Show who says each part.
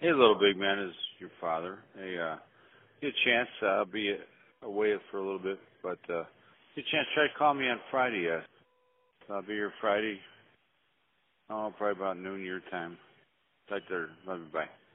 Speaker 1: Hey, little big man is your father. Hey, uh, get a chance. Uh, I'll be away for a little bit, but uh, get a chance. Try to call me on Friday. Uh, I'll be here Friday. Oh, probably about noon your time. Right there. Love you. Bye.